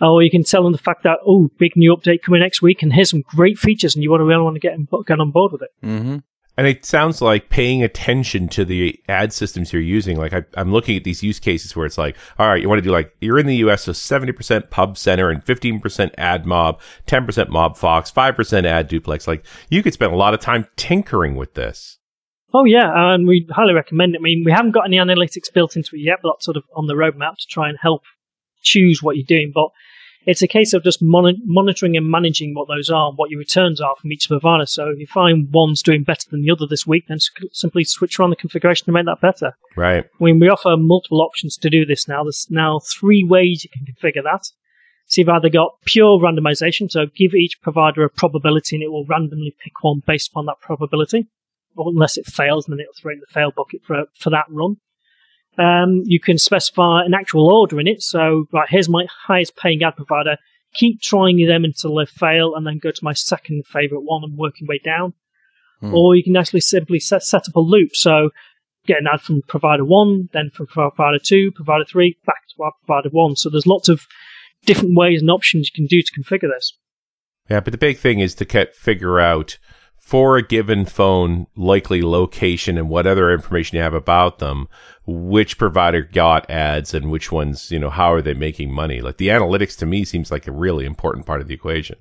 [SPEAKER 5] Or you can tell them the fact that, oh, big new update coming next week, and here's some great features, and you want to really want to get, get on board with it.
[SPEAKER 2] Mm-hmm.
[SPEAKER 3] And it sounds like paying attention to the ad systems you're using. Like I, am looking at these use cases where it's like, all right, you want to do like, you're in the US, so 70% PubCenter and 15% AdMob, 10% MobFox, 5% AdDuplex. Like you could spend a lot of time tinkering with this.
[SPEAKER 5] Oh yeah, and we highly recommend it. I mean, we haven't got any analytics built into it yet, but that's sort of on the roadmap to try and help choose what you're doing. But it's a case of just mon- monitoring and managing what those are, and what your returns are from each provider. So if you find one's doing better than the other this week, then simply switch around the configuration to make that better.
[SPEAKER 3] Right.
[SPEAKER 5] I mean, we offer multiple options to do this now. There's now three ways you can configure that. So you've either got pure randomization, so give each provider a probability and it will randomly pick one based upon that probability. Or unless it fails, and then it'll throw in the fail bucket for, for that run. Um, you can specify an actual order in it. So, right, here's my highest paying ad provider. Keep trying them until they fail, and then go to my second favorite one and working way down. Hmm. Or you can actually simply set, set up a loop. So, get an ad from provider one, then from provider two, provider three, back to provider one. So, there's lots of different ways and options you can do to configure this.
[SPEAKER 3] Yeah, but the big thing is to figure out for a given phone, likely location and what other information you have about them, which provider got ads and which ones, you know, how are they making money? Like the analytics to me seems like a really important part of the equation.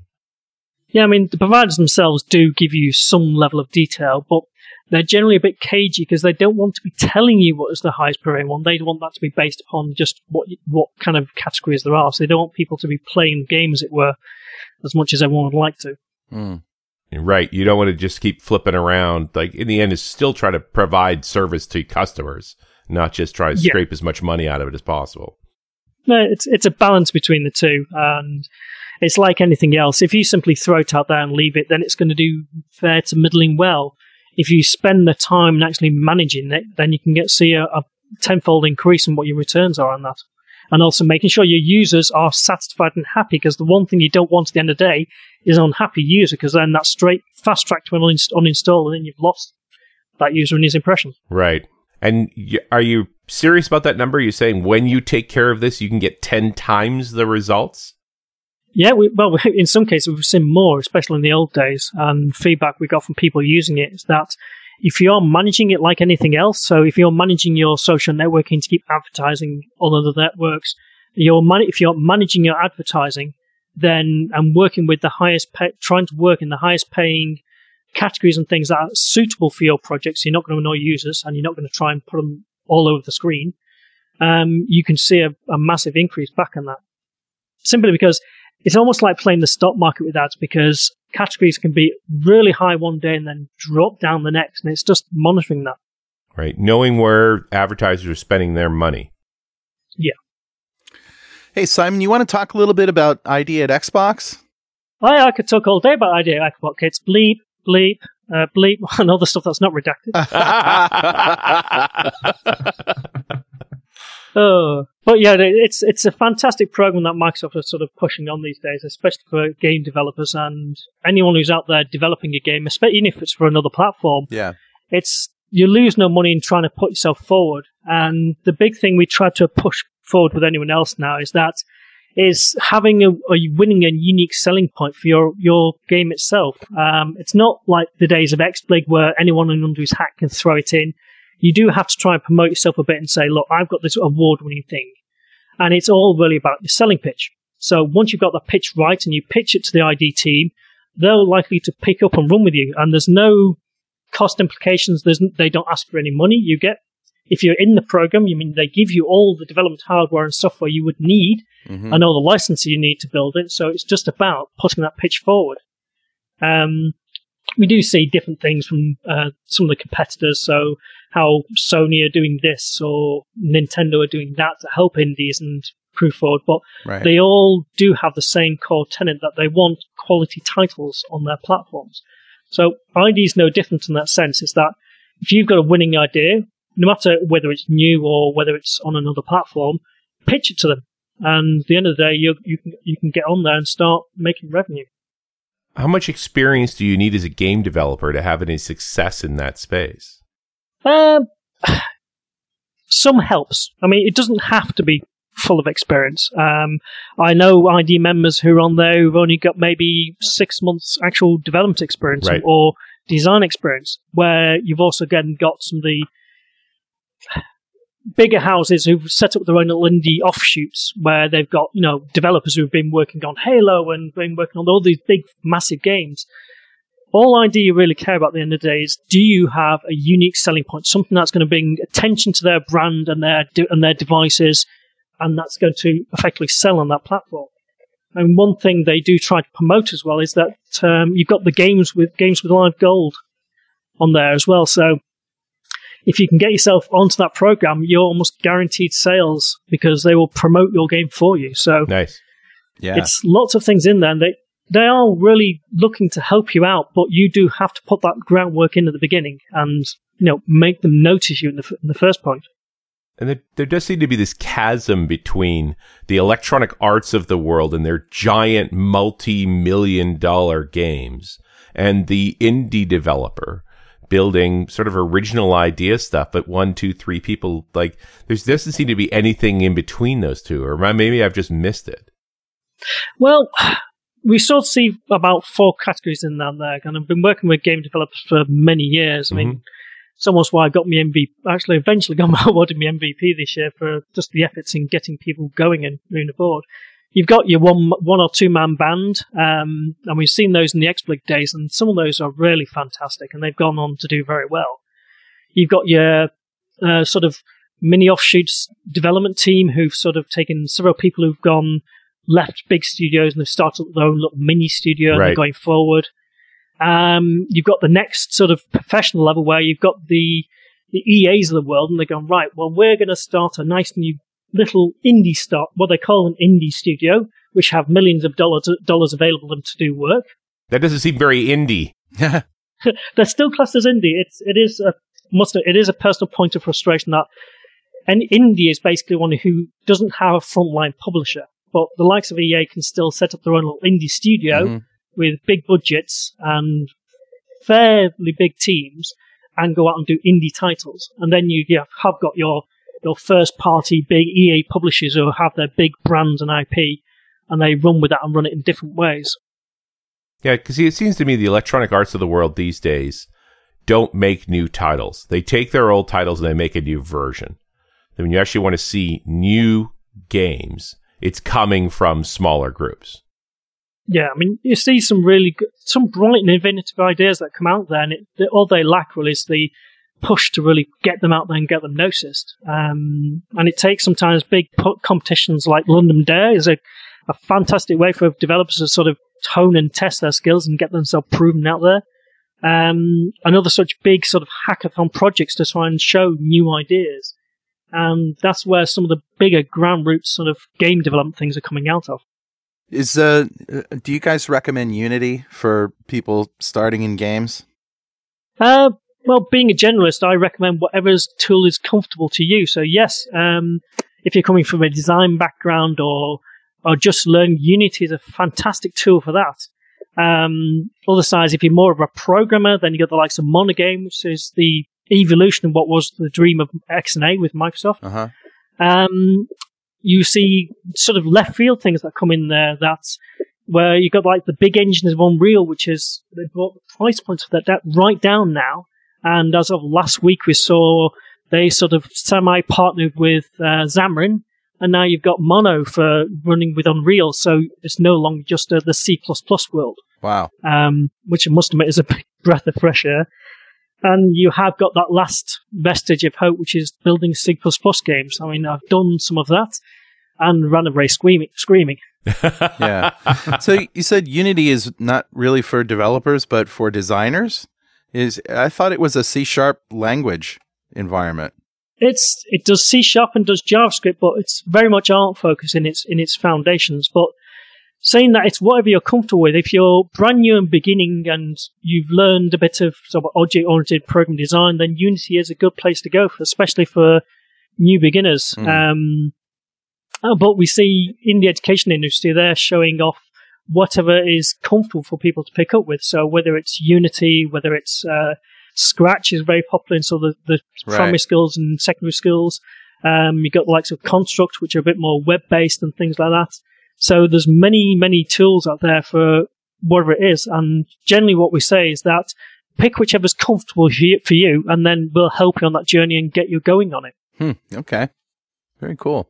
[SPEAKER 5] Yeah, I mean, the providers themselves do give you some level of detail, but they're generally a bit cagey because they don't want to be telling you what is the highest prevailing one. They want that to be based upon just what what kind of categories there are. So they don't want people to be playing the game, as it were, as much as everyone would like to.
[SPEAKER 2] Mm.
[SPEAKER 3] Right. You don't want to just keep flipping around. Like in the end, is still try to provide service to customers, not just try to yeah. scrape as much money out of it as possible.
[SPEAKER 5] No, it's it's a balance between the two, and it's like anything else. If you simply throw it out there and leave it, then it's going to do fair to middling well. If you spend the time and actually managing it, then you can get see a, a tenfold increase in what your returns are on that and also making sure your users are satisfied and happy because the one thing you don't want at the end of the day is an unhappy user because then that's straight fast track to an uninst- uninstall and then you've lost that user and his impression.
[SPEAKER 3] Right. And are you serious about that number? You're saying when you take care of this, you can get 10 times the results?
[SPEAKER 5] Yeah, we, well, in some cases, we've seen more, especially in the old days. And feedback we got from people using it is that if you're managing it like anything else, so if you're managing your social networking to keep advertising on other networks, you're man- if you're managing your advertising, then and working with the highest, pay- trying to work in the highest paying categories and things that are suitable for your projects, you're not going to annoy users and you're not going to try and put them all over the screen. Um, you can see a, a massive increase back on that. Simply because it's almost like playing the stock market with ads because categories can be really high one day and then drop down the next. And it's just monitoring that.
[SPEAKER 3] Right. Knowing where advertisers are spending their money.
[SPEAKER 5] Yeah.
[SPEAKER 2] Hey, Simon, you want to talk a little bit about ID at Xbox?
[SPEAKER 5] I, I could talk all day about ID at Xbox. It's bleep, bleep, uh, bleep, [LAUGHS] and other stuff that's not redacted. [LAUGHS] [LAUGHS] Oh, but yeah, it's it's a fantastic program that Microsoft is sort of pushing on these days, especially for game developers and anyone who's out there developing a game, especially if it's for another platform.
[SPEAKER 2] Yeah,
[SPEAKER 5] it's you lose no money in trying to put yourself forward. And the big thing we try to push forward with anyone else now is that is having a, a winning and unique selling point for your your game itself. Um, it's not like the days of XBLIG where anyone under his hat can throw it in you do have to try and promote yourself a bit and say, look, I've got this award winning thing. And it's all really about your selling pitch. So once you've got the pitch right and you pitch it to the ID team, they're likely to pick up and run with you. And there's no cost implications. There's, they don't ask for any money. You get, if you're in the program, you mean they give you all the development hardware and software you would need mm-hmm. and all the licenses you need to build it. So it's just about putting that pitch forward. Um, we do see different things from uh, some of the competitors. So how Sony are doing this or Nintendo are doing that to help indies and prove forward, but right. they all do have the same core tenant that they want quality titles on their platforms. So ID is no different in that sense. It's that if you've got a winning idea, no matter whether it's new or whether it's on another platform, pitch it to them. And at the end of the day, you, you, can, you can get on there and start making revenue.
[SPEAKER 3] How much experience do you need as a game developer to have any success in that space?
[SPEAKER 5] Um, [SIGHS] some helps. I mean, it doesn't have to be full of experience. Um, I know ID members who are on there who've only got maybe six months actual development experience
[SPEAKER 3] Right.
[SPEAKER 5] or design experience, where you've also again got some of the bigger houses who've set up their own little indie offshoots where they've got, you know, developers who've been working on Halo and been working on all these big, massive games. All ID really care about at the end of the day is do you have a unique selling point, something that's going to bring attention to their brand and their de- and their devices, and that's going to effectively sell on that platform. And one thing they do try to promote as well is that um, you've got the games with games with live gold on there as well. So if you can get yourself onto that program, you're almost guaranteed sales because they will promote your game for you. So
[SPEAKER 3] Nice.
[SPEAKER 2] Yeah.
[SPEAKER 5] it's lots of things in there, and they they are really looking to help you out, but you do have to put that groundwork in at the beginning and you know make them notice you in the in the first point.
[SPEAKER 3] And there, there does seem to be this chasm between the electronic arts of the world and their giant multi-million dollar games and the indie developer building sort of original idea stuff, but one, two, three people like there's doesn't seem to be anything in between those two, or maybe I've just missed it.
[SPEAKER 5] Well, [SIGHS] we sort of see about four categories in that there, and I've been working with game developers for many years. I mean, mm-hmm. it's almost why I got me MVP. Actually, eventually [LAUGHS] got my awarded me MVP this year for just the efforts in getting people going and moving aboard. You've got your one one or two man band, um, and we've seen those in the XBLIG days, and some of those are really fantastic, and they've gone on to do very well. You've got your uh, sort of mini offshoots development team who've sort of taken several people who've gone left big studios and they've started their own little mini studio and they're going forward. Um, you've got the next sort of professional level where you've got the the EAs of the world and they're going right. Well, we're going to start a nice new little indie start, what they call an indie studio, which have millions of dollars dollars available to them to do work. [LAUGHS]
[SPEAKER 3] That doesn't seem very indie. [LAUGHS]
[SPEAKER 5] They're still classed as indie. It's it is a must it is a personal point of frustration that an indie is basically one who doesn't have a frontline publisher, but the likes of EA can still set up their own little indie studio
[SPEAKER 2] Mhm.
[SPEAKER 5] with big budgets and fairly big teams and go out and do indie titles. And then you have, have got your your first party big EA publishers who have their big brands and IP and they run with that and run it in different ways.
[SPEAKER 3] Yeah, because it seems to me the electronic arts of the world these days don't make new titles. They take their old titles and they make a new version. And when you actually want to see new games, it's coming from smaller groups.
[SPEAKER 5] Yeah, I mean, you see some really good, some bright and inventive ideas that come out there, and it, all they lack really is the push to really get them out there and get them noticed. Um, and it takes sometimes big competitions like London Dare is a, a fantastic way for developers to sort of hone and test their skills and get themselves proven out there. Um, and other such big sort of hackathon projects to try and show new ideas. And that's where some of the bigger ground roots sort of game development things are coming out of.
[SPEAKER 2] Is uh, uh, do you guys recommend Unity for people starting in games?
[SPEAKER 5] Uh, well, being a generalist, I recommend whatever tool is comfortable to you. So yes, um, if you're coming from a design background or or just learn Unity is a fantastic tool for that. Um, other sides, if you're more of a programmer, then you got the likes of Monogame, which is the evolution of what was the dream of XNA with Microsoft.
[SPEAKER 2] Uh huh.
[SPEAKER 5] Um, you see sort of left field things that come in there. That's where you got like the big engines of Unreal, which is they brought the price points for that, that right down now. And as of last week, we saw they sort of semi partnered with uh, Xamarin, and now you've got Mono for running with Unreal. So it's no longer just uh, the C world
[SPEAKER 2] Wow.
[SPEAKER 5] um, which I must admit is a [LAUGHS] big breath of fresh air. And you have got that last vestige of hope, which is building C++ games. I mean, I've done some of that and ran away screaming. screaming. [LAUGHS]
[SPEAKER 2] Yeah. so you said Unity is not really for developers, but for designers. Is I thought it was a C sharp language environment.
[SPEAKER 5] It's it does C sharp and does JavaScript, but it's very much art focused in its in its foundations. But saying that it's whatever you're comfortable with. If you're brand new and beginning and you've learned a bit of sort of object oriented program design, then Unity is a good place to go, for, especially for new beginners.
[SPEAKER 2] Mm.
[SPEAKER 5] Um, uh, but we see in the education industry, they're showing off whatever is comfortable for people to pick up with. So whether it's Unity, whether it's uh, Scratch is very popular in sort of the, the
[SPEAKER 2] Right.
[SPEAKER 5] primary skills and secondary skills. Um, you've got the likes of Construct, which are a bit more web based and things like that. So there's many, many tools out there for whatever it is. And generally what we say is that pick whichever's comfortable for you and then we'll help you on that journey and get you going on it.
[SPEAKER 2] Hmm. Okay. Very cool.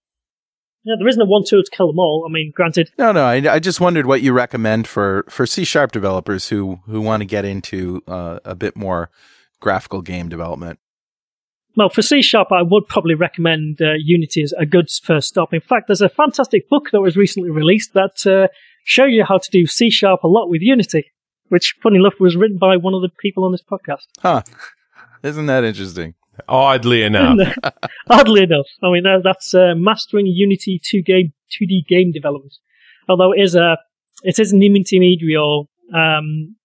[SPEAKER 5] Yeah, there isn't a one tool to kill them all. I mean, granted.
[SPEAKER 2] No, no. I, I just wondered what you recommend for, for C sharp developers who, who want to get into uh, a bit more graphical game development.
[SPEAKER 5] Well, for C Sharp, I would probably recommend uh, Unity as a good first stop. In fact, there's a fantastic book that was recently released that uh, shows you how to do C Sharp a lot with Unity, which, funny enough, was written by one of the people on this podcast.
[SPEAKER 2] Huh. Isn't that interesting?
[SPEAKER 3] Oddly enough. [LAUGHS]
[SPEAKER 5] Oddly enough. I mean, that's uh, Mastering Unity 2 game, 2D Game Development. Although it is a, it is an intermediate um,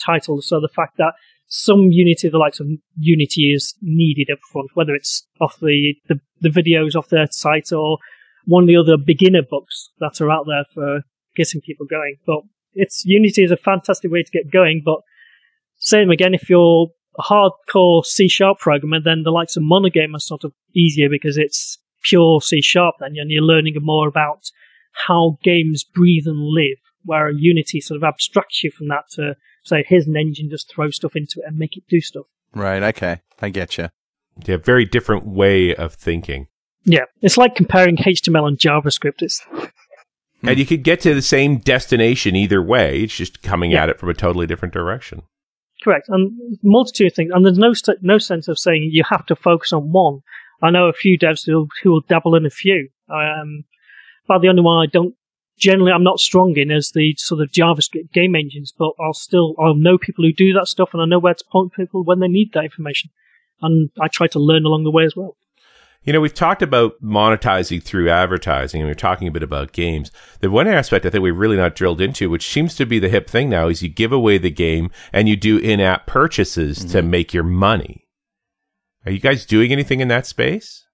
[SPEAKER 5] title, so the fact that some Unity, the likes of Unity, is needed up front, whether it's off the, the, the videos off their site or one of the other beginner books that are out there for getting people going. But it's Unity is a fantastic way to get going. But same again, if you're hardcore C sharp programmer, then the likes of Monogame are sort of easier because it's pure C sharp then, and you're learning more about how games breathe and live, where Unity sort of abstracts you from that to say, here's an engine, just throw stuff into it and make it do stuff.
[SPEAKER 2] Right. Okay. I get you.
[SPEAKER 3] Yeah. Very different way of thinking.
[SPEAKER 5] Yeah. It's like comparing HTML and JavaScript. It's. Hmm.
[SPEAKER 3] And you could get to the same destination either way. It's just coming yeah. at it from a totally different direction.
[SPEAKER 5] Correct. And multitude of things. And there's no, st- no sense of saying you have to focus on one. I know a few devs who, who will dabble in a few. Um, but the only one I don't generally I'm not strong in as the sort of JavaScript game engines, but I'll still I'll know people who do that stuff and I know where to point people when they need that information. And I try to learn along the way as well.
[SPEAKER 3] You know, we've talked about monetizing through advertising, and we're talking a bit about games. The one aspect I think we've really not drilled into, which seems to be the hip thing now, is you give away the game and you do in-app purchases mm-hmm. to make your money. Are you guys doing anything in that space?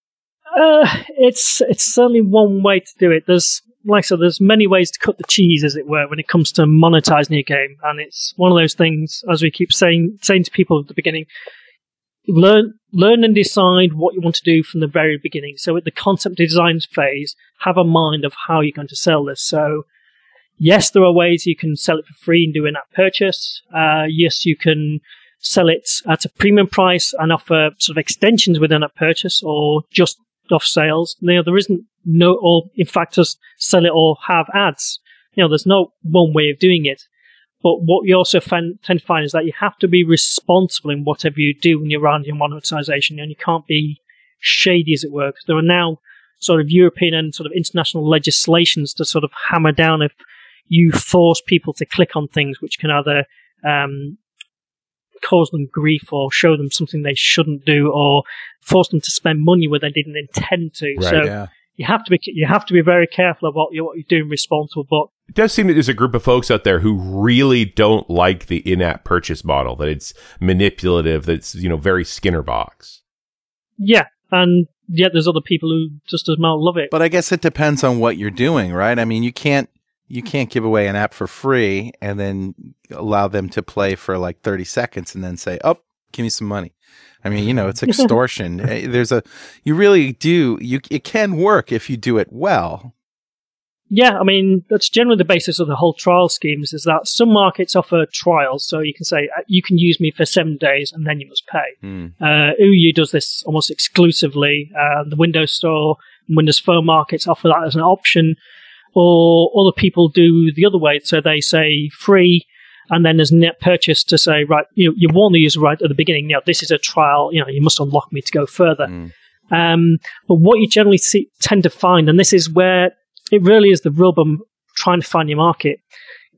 [SPEAKER 5] Uh, it's it's certainly one way to do it. There's like I said, there's many ways to cut the cheese, as it were, when it comes to monetizing a game, and it's one of those things, as we keep saying saying to people at the beginning, learn learn and decide what you want to do from the very beginning. So at the concept design phase, have a mind of how you're going to sell this. So yes, there are ways you can sell it for free and do an app purchase. Uh, yes, you can sell it at a premium price and offer sort of extensions within a purchase or just off sales. You know, there isn't no, or in fact, just sell it or have ads. You know, there's no one way of doing it. But what you also find, tend to find is that you have to be responsible in whatever you do when you're around your monetization, and you can't be shady, as it were. Because there are now sort of European and sort of international legislations to sort of hammer down if you force people to click on things which can either um, cause them grief or show them something they shouldn't do or force them to spend money where they didn't intend to. Right, so yeah. you have to be you have to be very careful about what you're, what you're doing responsible. But
[SPEAKER 3] it does seem that there's a group of folks out there who really don't like the in-app purchase model. That it's manipulative. That's you know very Skinner box.
[SPEAKER 5] Yeah, and yet there's other people who just as well love it.
[SPEAKER 2] But I guess it depends on what you're doing, right? I mean, you can't you can't give away an app for free and then allow them to play for like 30 seconds and then say, "Oh, give me some money." I mean, you know, it's [LAUGHS] extortion. Eh, there's a you really do you it can work if you do it well.
[SPEAKER 5] Yeah, I mean, that's generally the basis of the whole trial schemes is that some markets offer trials. So you can say, uh, you can use me for seven days and then you must pay. Mm. Uh, Ouya does this almost exclusively. Uh, the Windows Store and Windows Phone markets offer that as an option or other people do the other way. So they say free, and then there's net purchase to say, right, you, you warn the user right at the beginning, you know, this is a trial, you know, you must unlock me to go further. Mm. Um, but what you generally see, tend to find, and this is where it really is the rub of trying to find your market,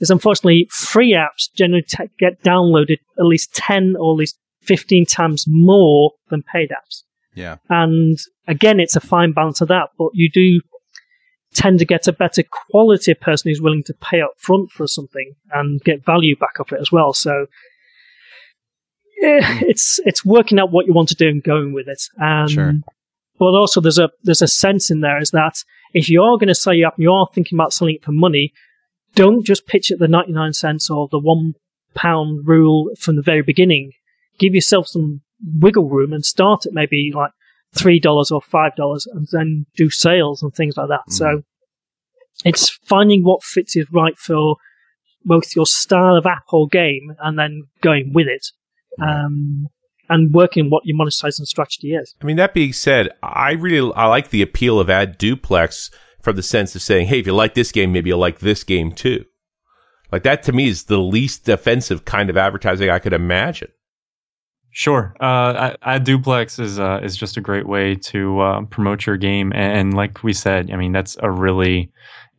[SPEAKER 5] is unfortunately free apps generally t- get downloaded at least 10 or at least 15 times more than paid apps.
[SPEAKER 2] Yeah.
[SPEAKER 5] And again, it's a fine balance of that, but you do tend to get a better quality person who's willing to pay up front for something and get value back off it as well. So eh, it's it's working out what you want to do and going with it. Um, sure. But also there's a there's a sense in there is that if you are going to sell your app and you are thinking about selling it for money, don't just pitch it the 99 cents or the one pound rule from the very beginning. Give yourself some wiggle room and start at maybe like three dollars or five dollars, and then do sales and things like that. Mm. So it's finding what fits is right for both your style of app or game, and then going with it. Um, and working what your monetization strategy is.
[SPEAKER 3] I mean, that being said, I really I like the appeal of AdDuplex from the sense of saying, hey, if you like this game, maybe you'll like this game too. Like that to me is the least offensive kind of advertising I could imagine.
[SPEAKER 4] Sure. Uh, AdDuplex is uh, is just a great way to uh, promote your game, and like we said, I mean that's a really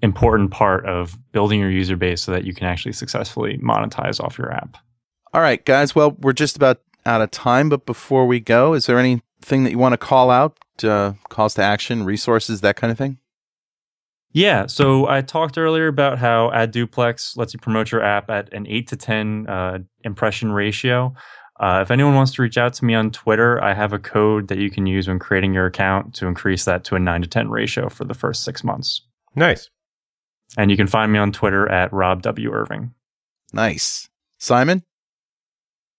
[SPEAKER 4] important part of building your user base so that you can actually successfully monetize off your app.
[SPEAKER 2] All right, guys. Well, we're just about out of time, but before we go, is there anything that you want to call out? Uh, calls to action, resources, that kind of thing.
[SPEAKER 4] Yeah, so I talked earlier about how AdDuplex lets you promote your app at an eight to ten uh, impression ratio. Uh, if anyone wants to reach out to me on Twitter, I have a code that you can use when creating your account to increase that to a 9 to 10 ratio for the first six months.
[SPEAKER 3] Nice.
[SPEAKER 4] And you can find me on Twitter at Rob W. Irving.
[SPEAKER 2] Nice. Simon?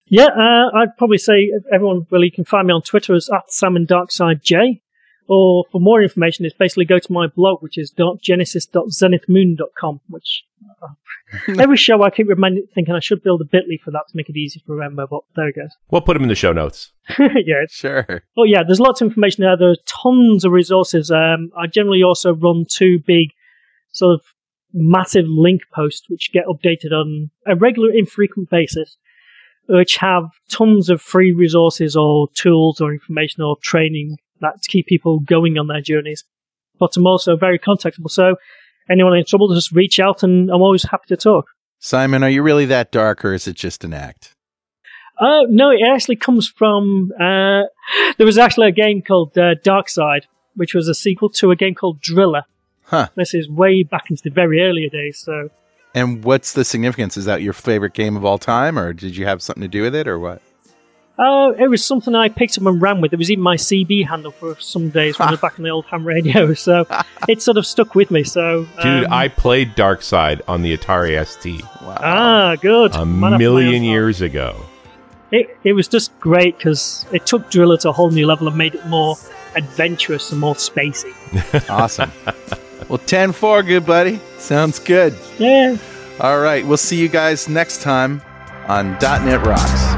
[SPEAKER 5] Yeah, uh, I'd probably say everyone really can find me on Twitter as at Simon Darkside J. Or for more information, it's basically go to my blog, which is genesis.zenithmoon.com, which uh, [LAUGHS] every show I keep reminding, thinking I should build a bit.ly for that to make it easy to remember, but there it goes. [LAUGHS]
[SPEAKER 3] We'll put them in the show notes. [LAUGHS]
[SPEAKER 5] yeah.
[SPEAKER 2] Sure.
[SPEAKER 5] Oh, yeah, there's lots of information there. There are tons of resources. Um, I generally also run two big sort of massive link posts, which get updated on a regular, infrequent basis which have tons of free resources or tools or information or training that keep people going on their journeys. But I'm also very contactable. So anyone in trouble, just reach out and I'm always happy to talk.
[SPEAKER 2] Simon, are you really that dark or is it just an act?
[SPEAKER 5] Uh, no, it actually comes from. Uh, there was actually a game called uh, Dark Side, which was a sequel to a game called Driller.
[SPEAKER 2] Huh.
[SPEAKER 5] This is way back into the very earlier days. So.
[SPEAKER 2] And what's the significance? Is that your favorite game of all time, or did you have something to do with it, or what?
[SPEAKER 5] Uh, it was something I picked up and ran with. It was even my CB handle for some days when I was [LAUGHS] back on the old ham radio. [LAUGHS] So it sort of stuck with me. So,
[SPEAKER 3] dude, um, I played Dark Side on the Atari ST.
[SPEAKER 5] Wow. Ah, good.
[SPEAKER 3] A million years ago.
[SPEAKER 5] It it was just great because it took Driller to a whole new level and made it more adventurous and more spacey. [LAUGHS]
[SPEAKER 2] awesome. Well, 10 4, good buddy. Sounds good.
[SPEAKER 5] Yeah.
[SPEAKER 2] All right. We'll see you guys next time on .NET Rocks.